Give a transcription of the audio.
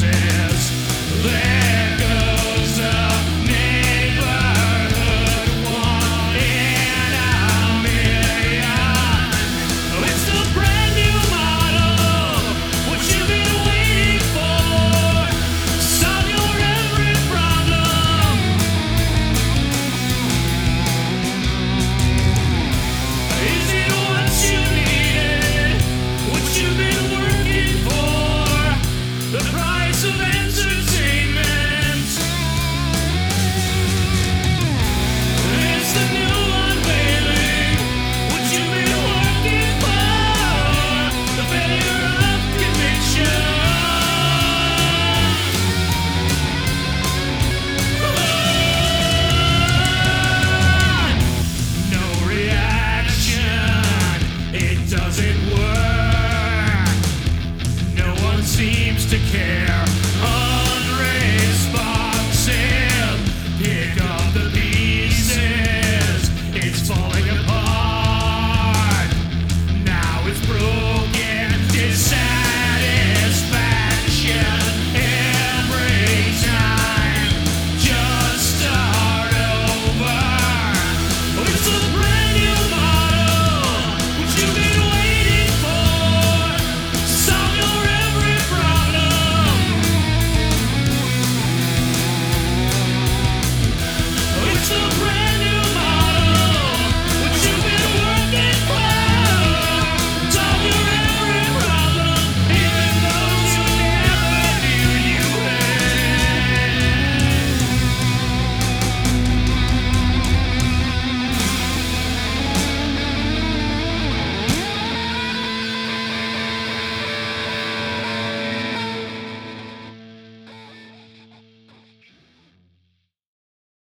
the There care.